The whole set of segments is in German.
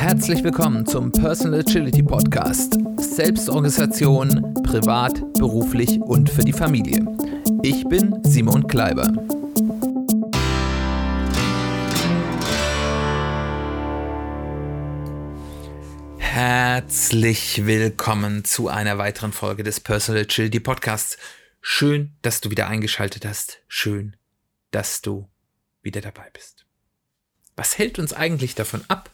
Herzlich willkommen zum Personal Agility Podcast. Selbstorganisation, privat, beruflich und für die Familie. Ich bin Simon Kleiber. Herzlich willkommen zu einer weiteren Folge des Personal Agility Podcasts. Schön, dass du wieder eingeschaltet hast. Schön, dass du wieder dabei bist. Was hält uns eigentlich davon ab,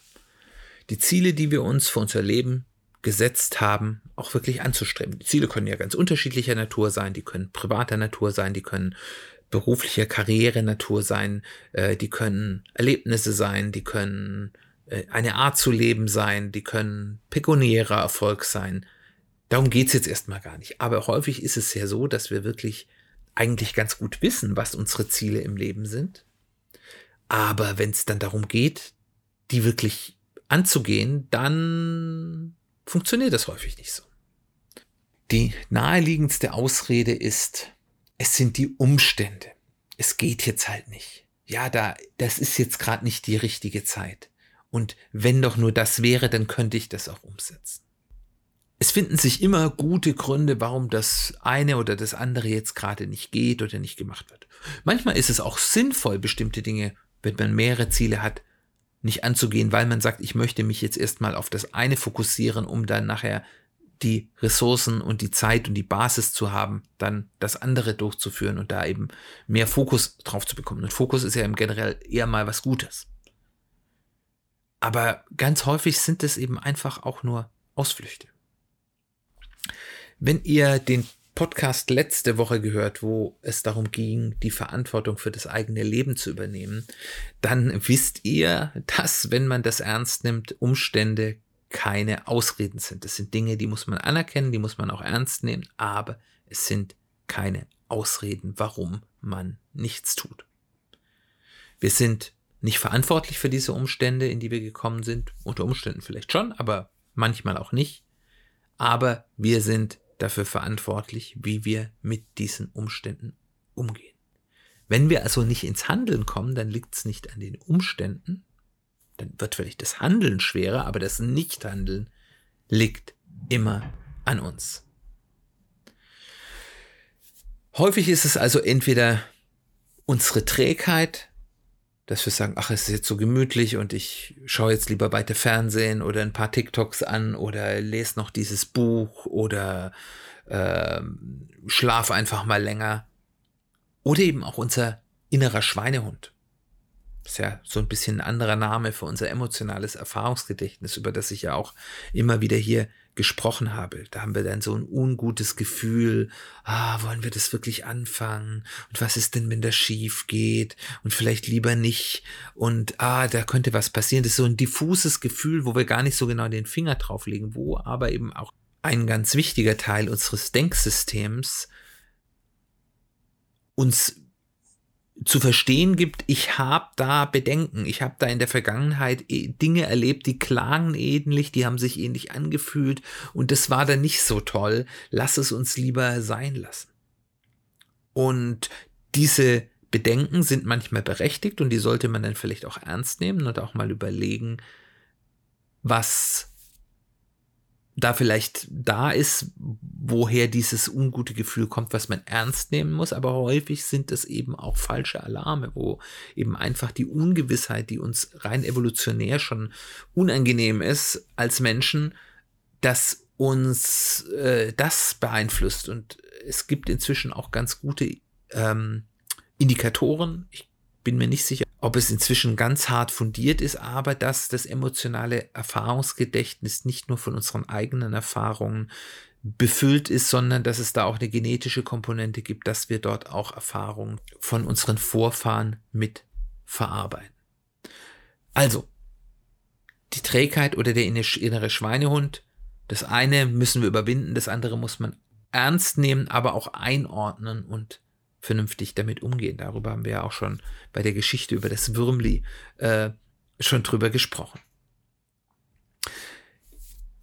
die Ziele, die wir uns für unser Leben gesetzt haben, auch wirklich anzustreben? Die Ziele können ja ganz unterschiedlicher Natur sein, die können privater Natur sein, die können beruflicher Karriere Natur sein, äh, die können Erlebnisse sein, die können äh, eine Art zu leben sein, die können pekuniärer Erfolg sein. Darum geht's jetzt erstmal gar nicht. Aber häufig ist es ja so, dass wir wirklich eigentlich ganz gut wissen, was unsere Ziele im Leben sind. Aber wenn es dann darum geht, die wirklich anzugehen, dann funktioniert das häufig nicht so. Die naheliegendste Ausrede ist, es sind die Umstände. Es geht jetzt halt nicht. Ja, da, das ist jetzt gerade nicht die richtige Zeit. Und wenn doch nur das wäre, dann könnte ich das auch umsetzen. Es finden sich immer gute Gründe, warum das eine oder das andere jetzt gerade nicht geht oder nicht gemacht wird. Manchmal ist es auch sinnvoll, bestimmte Dinge, wenn man mehrere Ziele hat, nicht anzugehen, weil man sagt, ich möchte mich jetzt erstmal auf das eine fokussieren, um dann nachher die Ressourcen und die Zeit und die Basis zu haben, dann das andere durchzuführen und da eben mehr Fokus drauf zu bekommen. Und Fokus ist ja im generell eher mal was Gutes. Aber ganz häufig sind es eben einfach auch nur Ausflüchte. Wenn ihr den Podcast letzte Woche gehört, wo es darum ging, die Verantwortung für das eigene Leben zu übernehmen, dann wisst ihr, dass, wenn man das ernst nimmt, Umstände keine Ausreden sind. Das sind Dinge, die muss man anerkennen, die muss man auch ernst nehmen, aber es sind keine Ausreden, warum man nichts tut. Wir sind nicht verantwortlich für diese Umstände, in die wir gekommen sind. Unter Umständen vielleicht schon, aber manchmal auch nicht. Aber wir sind dafür verantwortlich, wie wir mit diesen Umständen umgehen. Wenn wir also nicht ins Handeln kommen, dann liegt es nicht an den Umständen, dann wird vielleicht das Handeln schwerer, aber das Nichthandeln liegt immer an uns. Häufig ist es also entweder unsere Trägheit, dass wir sagen, ach, es ist jetzt so gemütlich und ich schaue jetzt lieber weiter Fernsehen oder ein paar TikToks an oder lese noch dieses Buch oder äh, schlaf einfach mal länger. Oder eben auch unser innerer Schweinehund. Ist ja so ein bisschen ein anderer Name für unser emotionales Erfahrungsgedächtnis, über das ich ja auch immer wieder hier gesprochen habe. Da haben wir dann so ein ungutes Gefühl, ah, wollen wir das wirklich anfangen? Und was ist denn, wenn das schief geht? Und vielleicht lieber nicht. Und ah, da könnte was passieren. Das ist so ein diffuses Gefühl, wo wir gar nicht so genau den Finger drauflegen, wo aber eben auch ein ganz wichtiger Teil unseres Denksystems uns zu verstehen gibt, ich habe da Bedenken, ich habe da in der Vergangenheit eh, Dinge erlebt, die klangen ähnlich, die haben sich ähnlich angefühlt und das war dann nicht so toll, lass es uns lieber sein lassen. Und diese Bedenken sind manchmal berechtigt und die sollte man dann vielleicht auch ernst nehmen und auch mal überlegen, was da vielleicht da ist, woher dieses ungute Gefühl kommt, was man ernst nehmen muss, aber häufig sind es eben auch falsche Alarme, wo eben einfach die Ungewissheit, die uns rein evolutionär schon unangenehm ist als Menschen, dass uns äh, das beeinflusst. Und es gibt inzwischen auch ganz gute ähm, Indikatoren. Ich bin mir nicht sicher, ob es inzwischen ganz hart fundiert ist, aber dass das emotionale Erfahrungsgedächtnis nicht nur von unseren eigenen Erfahrungen befüllt ist, sondern dass es da auch eine genetische Komponente gibt, dass wir dort auch Erfahrungen von unseren Vorfahren mit verarbeiten. Also, die Trägheit oder der innere Schweinehund, das eine müssen wir überwinden, das andere muss man ernst nehmen, aber auch einordnen und vernünftig damit umgehen. Darüber haben wir ja auch schon bei der Geschichte über das Würmli äh, schon drüber gesprochen.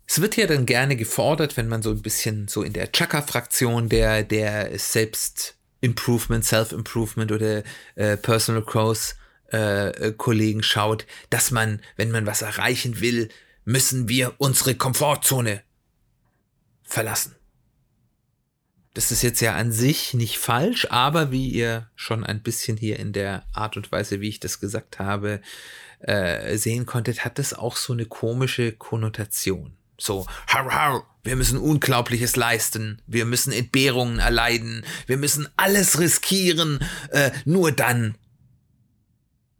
Es wird ja dann gerne gefordert, wenn man so ein bisschen so in der Chaka-Fraktion der, der Selbst-Improvement, Self-Improvement oder äh, Personal Growth äh, Kollegen schaut, dass man, wenn man was erreichen will, müssen wir unsere Komfortzone verlassen. Das ist jetzt ja an sich nicht falsch, aber wie ihr schon ein bisschen hier in der Art und Weise, wie ich das gesagt habe, äh, sehen konntet, hat das auch so eine komische Konnotation. So, hau, hau, wir müssen Unglaubliches leisten, wir müssen Entbehrungen erleiden, wir müssen alles riskieren, äh, nur dann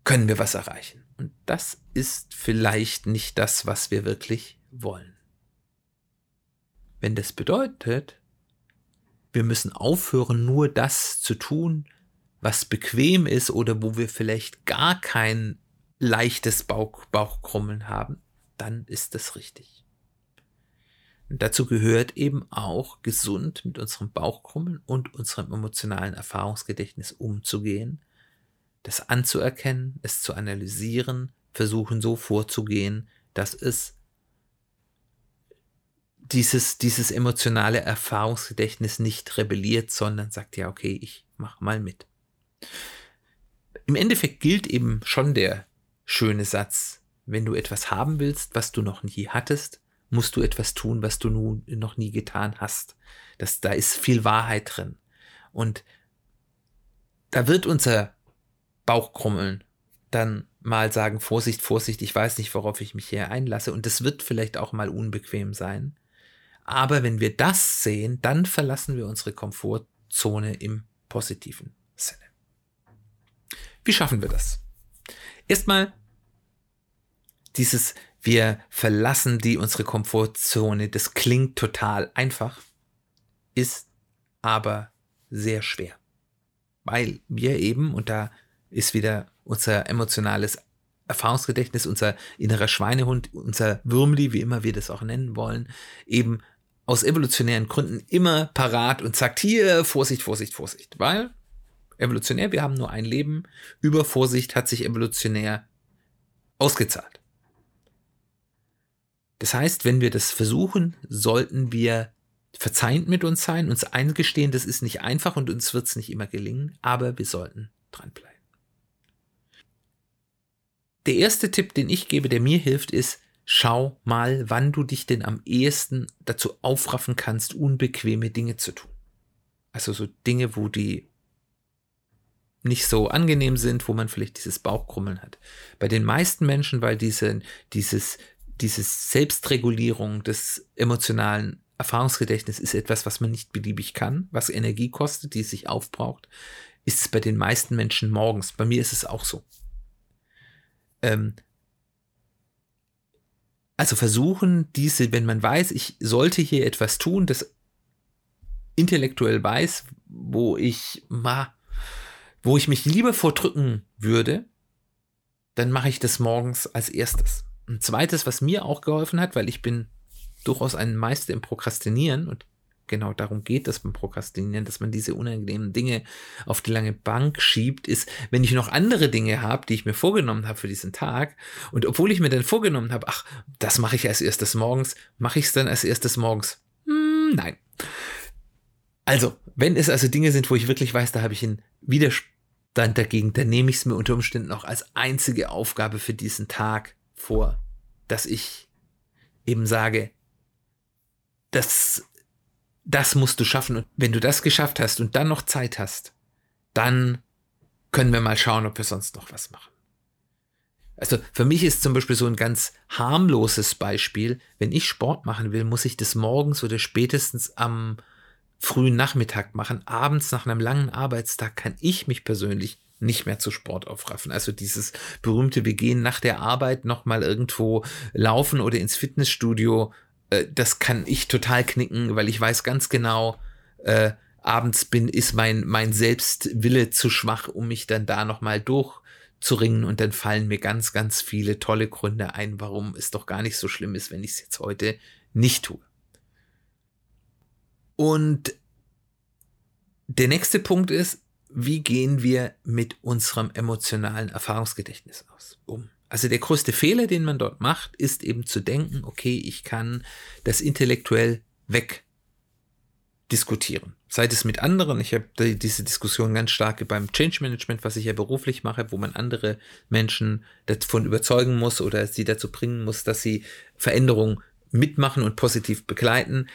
können wir was erreichen. Und das ist vielleicht nicht das, was wir wirklich wollen. Wenn das bedeutet, wir müssen aufhören, nur das zu tun, was bequem ist oder wo wir vielleicht gar kein leichtes Bauch, Bauchkrummeln haben, dann ist das richtig. Und dazu gehört eben auch gesund mit unserem Bauchkrummeln und unserem emotionalen Erfahrungsgedächtnis umzugehen, das anzuerkennen, es zu analysieren, versuchen so vorzugehen, dass es dieses, dieses emotionale Erfahrungsgedächtnis nicht rebelliert, sondern sagt, ja, okay, ich mach mal mit. Im Endeffekt gilt eben schon der schöne Satz, wenn du etwas haben willst, was du noch nie hattest, musst du etwas tun, was du nun noch nie getan hast. Das, da ist viel Wahrheit drin. Und da wird unser Bauchkrummeln dann mal sagen, Vorsicht, Vorsicht, ich weiß nicht, worauf ich mich hier einlasse. Und das wird vielleicht auch mal unbequem sein. Aber wenn wir das sehen, dann verlassen wir unsere Komfortzone im positiven Sinne. Wie schaffen wir das? Erstmal dieses, wir verlassen die unsere Komfortzone, das klingt total einfach, ist aber sehr schwer. Weil wir eben, und da ist wieder unser emotionales Erfahrungsgedächtnis, unser innerer Schweinehund, unser Würmli, wie immer wir das auch nennen wollen, eben aus evolutionären Gründen immer parat und sagt hier Vorsicht, Vorsicht, Vorsicht, weil evolutionär, wir haben nur ein Leben, über Vorsicht hat sich evolutionär ausgezahlt. Das heißt, wenn wir das versuchen, sollten wir verzeihend mit uns sein, uns eingestehen, das ist nicht einfach und uns wird es nicht immer gelingen, aber wir sollten dranbleiben. Der erste Tipp, den ich gebe, der mir hilft, ist, schau mal, wann du dich denn am ehesten dazu aufraffen kannst, unbequeme Dinge zu tun. Also so Dinge, wo die nicht so angenehm sind, wo man vielleicht dieses Bauchkrummeln hat. Bei den meisten Menschen, weil diese, dieses, dieses Selbstregulierung des emotionalen Erfahrungsgedächtnisses ist etwas, was man nicht beliebig kann, was Energie kostet, die sich aufbraucht, ist es bei den meisten Menschen morgens. Bei mir ist es auch so. Ähm, also versuchen diese, wenn man weiß, ich sollte hier etwas tun, das intellektuell weiß, wo ich ma, wo ich mich lieber vordrücken würde, dann mache ich das morgens als erstes. Ein zweites, was mir auch geholfen hat, weil ich bin durchaus ein Meister im Prokrastinieren und genau darum geht das beim Prokrastinieren, dass man diese unangenehmen Dinge auf die lange Bank schiebt, ist, wenn ich noch andere Dinge habe, die ich mir vorgenommen habe für diesen Tag und obwohl ich mir dann vorgenommen habe, ach, das mache ich als erstes morgens, mache ich es dann als erstes morgens? Hm, nein. Also, wenn es also Dinge sind, wo ich wirklich weiß, da habe ich einen Widerstand dagegen, dann nehme ich es mir unter Umständen auch als einzige Aufgabe für diesen Tag vor, dass ich eben sage, das das musst du schaffen. Und wenn du das geschafft hast und dann noch Zeit hast, dann können wir mal schauen, ob wir sonst noch was machen. Also für mich ist zum Beispiel so ein ganz harmloses Beispiel, wenn ich Sport machen will, muss ich das morgens oder spätestens am frühen Nachmittag machen. Abends nach einem langen Arbeitstag kann ich mich persönlich nicht mehr zu Sport aufraffen. Also dieses berühmte, wir gehen nach der Arbeit nochmal irgendwo laufen oder ins Fitnessstudio äh, das kann ich total knicken, weil ich weiß ganz genau, äh, abends bin, ist mein, mein Selbstwille zu schwach, um mich dann da nochmal durchzuringen und dann fallen mir ganz, ganz viele tolle Gründe ein, warum es doch gar nicht so schlimm ist, wenn ich es jetzt heute nicht tue. Und der nächste Punkt ist, wie gehen wir mit unserem emotionalen Erfahrungsgedächtnis aus um? Also der größte Fehler, den man dort macht, ist eben zu denken, okay, ich kann das intellektuell weg diskutieren. Sei es mit anderen, ich habe diese Diskussion ganz stark beim Change Management, was ich ja beruflich mache, wo man andere Menschen davon überzeugen muss oder sie dazu bringen muss, dass sie Veränderungen mitmachen und positiv begleiten.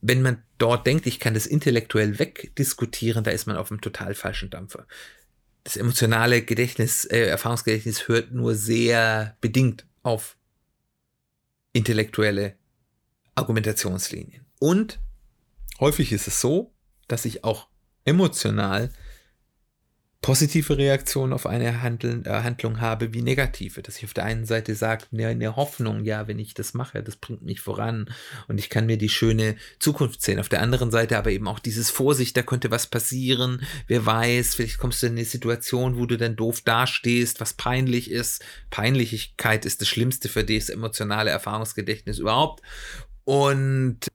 Wenn man dort denkt, ich kann das intellektuell wegdiskutieren, da ist man auf einem total falschen Dampfer. Das emotionale Gedächtnis, äh, Erfahrungsgedächtnis hört nur sehr bedingt auf intellektuelle Argumentationslinien. Und häufig ist es so, dass ich auch emotional positive Reaktionen auf eine Handeln, äh, Handlung habe wie negative. Dass ich auf der einen Seite sage, eine, eine Hoffnung, ja, wenn ich das mache, das bringt mich voran und ich kann mir die schöne Zukunft sehen. Auf der anderen Seite aber eben auch dieses Vorsicht, da könnte was passieren, wer weiß, vielleicht kommst du in eine Situation, wo du dann doof dastehst, was peinlich ist. Peinlichkeit ist das Schlimmste für das emotionale Erfahrungsgedächtnis überhaupt. Und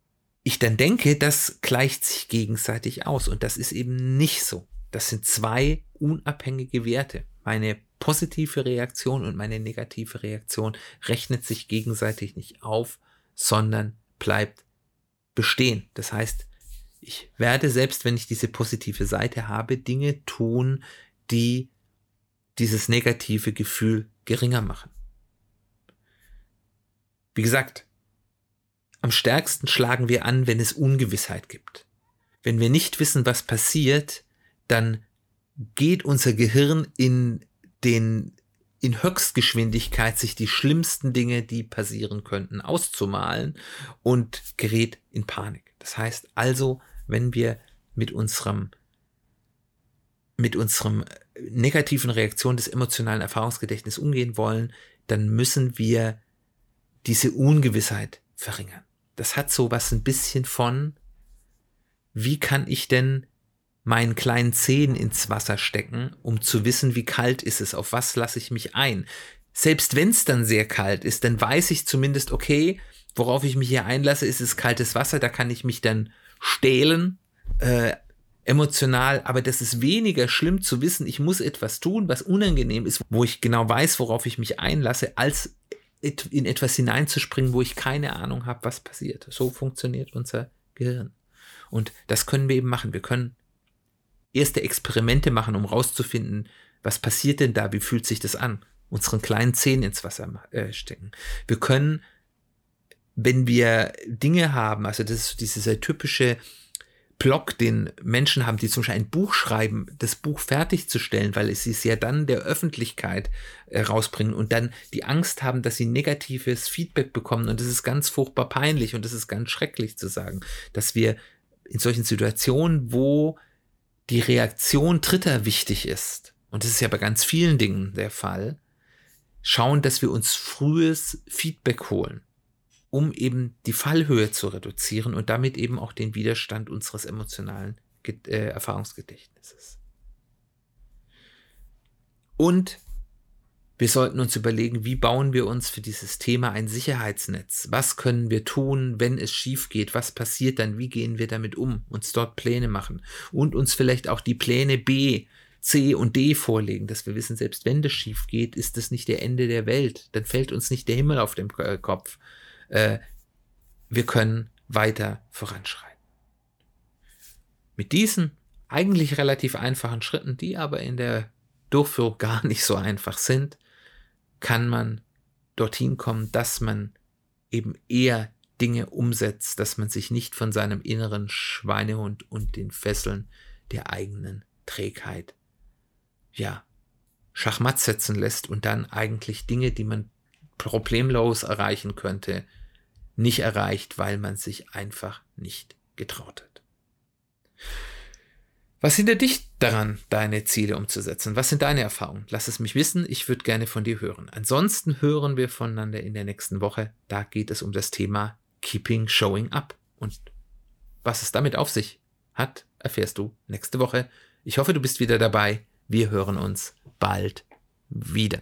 ich dann denke, das gleicht sich gegenseitig aus und das ist eben nicht so. Das sind zwei unabhängige Werte. Meine positive Reaktion und meine negative Reaktion rechnet sich gegenseitig nicht auf, sondern bleibt bestehen. Das heißt, ich werde selbst, wenn ich diese positive Seite habe, Dinge tun, die dieses negative Gefühl geringer machen. Wie gesagt, am stärksten schlagen wir an, wenn es Ungewissheit gibt. Wenn wir nicht wissen, was passiert, dann geht unser Gehirn in den in Höchstgeschwindigkeit sich die schlimmsten Dinge, die passieren könnten, auszumalen und gerät in Panik. Das heißt also, wenn wir mit unserem mit unserem negativen Reaktion des emotionalen Erfahrungsgedächtnisses umgehen wollen, dann müssen wir diese Ungewissheit verringern. Das hat so was ein bisschen von, wie kann ich denn meinen kleinen Zehen ins Wasser stecken, um zu wissen, wie kalt ist es, auf was lasse ich mich ein. Selbst wenn es dann sehr kalt ist, dann weiß ich zumindest, okay, worauf ich mich hier einlasse, ist es kaltes Wasser, da kann ich mich dann stählen, äh, emotional, aber das ist weniger schlimm zu wissen, ich muss etwas tun, was unangenehm ist, wo ich genau weiß, worauf ich mich einlasse, als in etwas hineinzuspringen, wo ich keine Ahnung habe, was passiert. So funktioniert unser Gehirn. Und das können wir eben machen. Wir können erste Experimente machen, um rauszufinden, was passiert denn da, wie fühlt sich das an, unseren kleinen Zehen ins Wasser äh, stecken. Wir können, wenn wir Dinge haben, also das ist dieser typische Block, den Menschen haben, die zum Beispiel ein Buch schreiben, das Buch fertigzustellen, weil sie es ja dann der Öffentlichkeit äh, rausbringen und dann die Angst haben, dass sie negatives Feedback bekommen und das ist ganz furchtbar peinlich und das ist ganz schrecklich zu sagen, dass wir in solchen Situationen, wo die Reaktion Dritter wichtig ist, und das ist ja bei ganz vielen Dingen der Fall, schauen, dass wir uns frühes Feedback holen, um eben die Fallhöhe zu reduzieren und damit eben auch den Widerstand unseres emotionalen äh, Erfahrungsgedächtnisses. Und wir sollten uns überlegen, wie bauen wir uns für dieses Thema ein Sicherheitsnetz? Was können wir tun, wenn es schief geht? Was passiert dann? Wie gehen wir damit um? Uns dort Pläne machen und uns vielleicht auch die Pläne B, C und D vorlegen, dass wir wissen, selbst wenn das schief geht, ist das nicht der Ende der Welt. Dann fällt uns nicht der Himmel auf den äh, Kopf. Äh, wir können weiter voranschreiten. Mit diesen eigentlich relativ einfachen Schritten, die aber in der Durchführung gar nicht so einfach sind, kann man dorthin kommen, dass man eben eher Dinge umsetzt, dass man sich nicht von seinem inneren Schweinehund und den Fesseln der eigenen Trägheit, ja, Schachmatt setzen lässt und dann eigentlich Dinge, die man problemlos erreichen könnte, nicht erreicht, weil man sich einfach nicht getraut hat. Was hindert dich daran, deine Ziele umzusetzen? Was sind deine Erfahrungen? Lass es mich wissen, ich würde gerne von dir hören. Ansonsten hören wir voneinander in der nächsten Woche. Da geht es um das Thema Keeping Showing Up. Und was es damit auf sich hat, erfährst du nächste Woche. Ich hoffe, du bist wieder dabei. Wir hören uns bald wieder.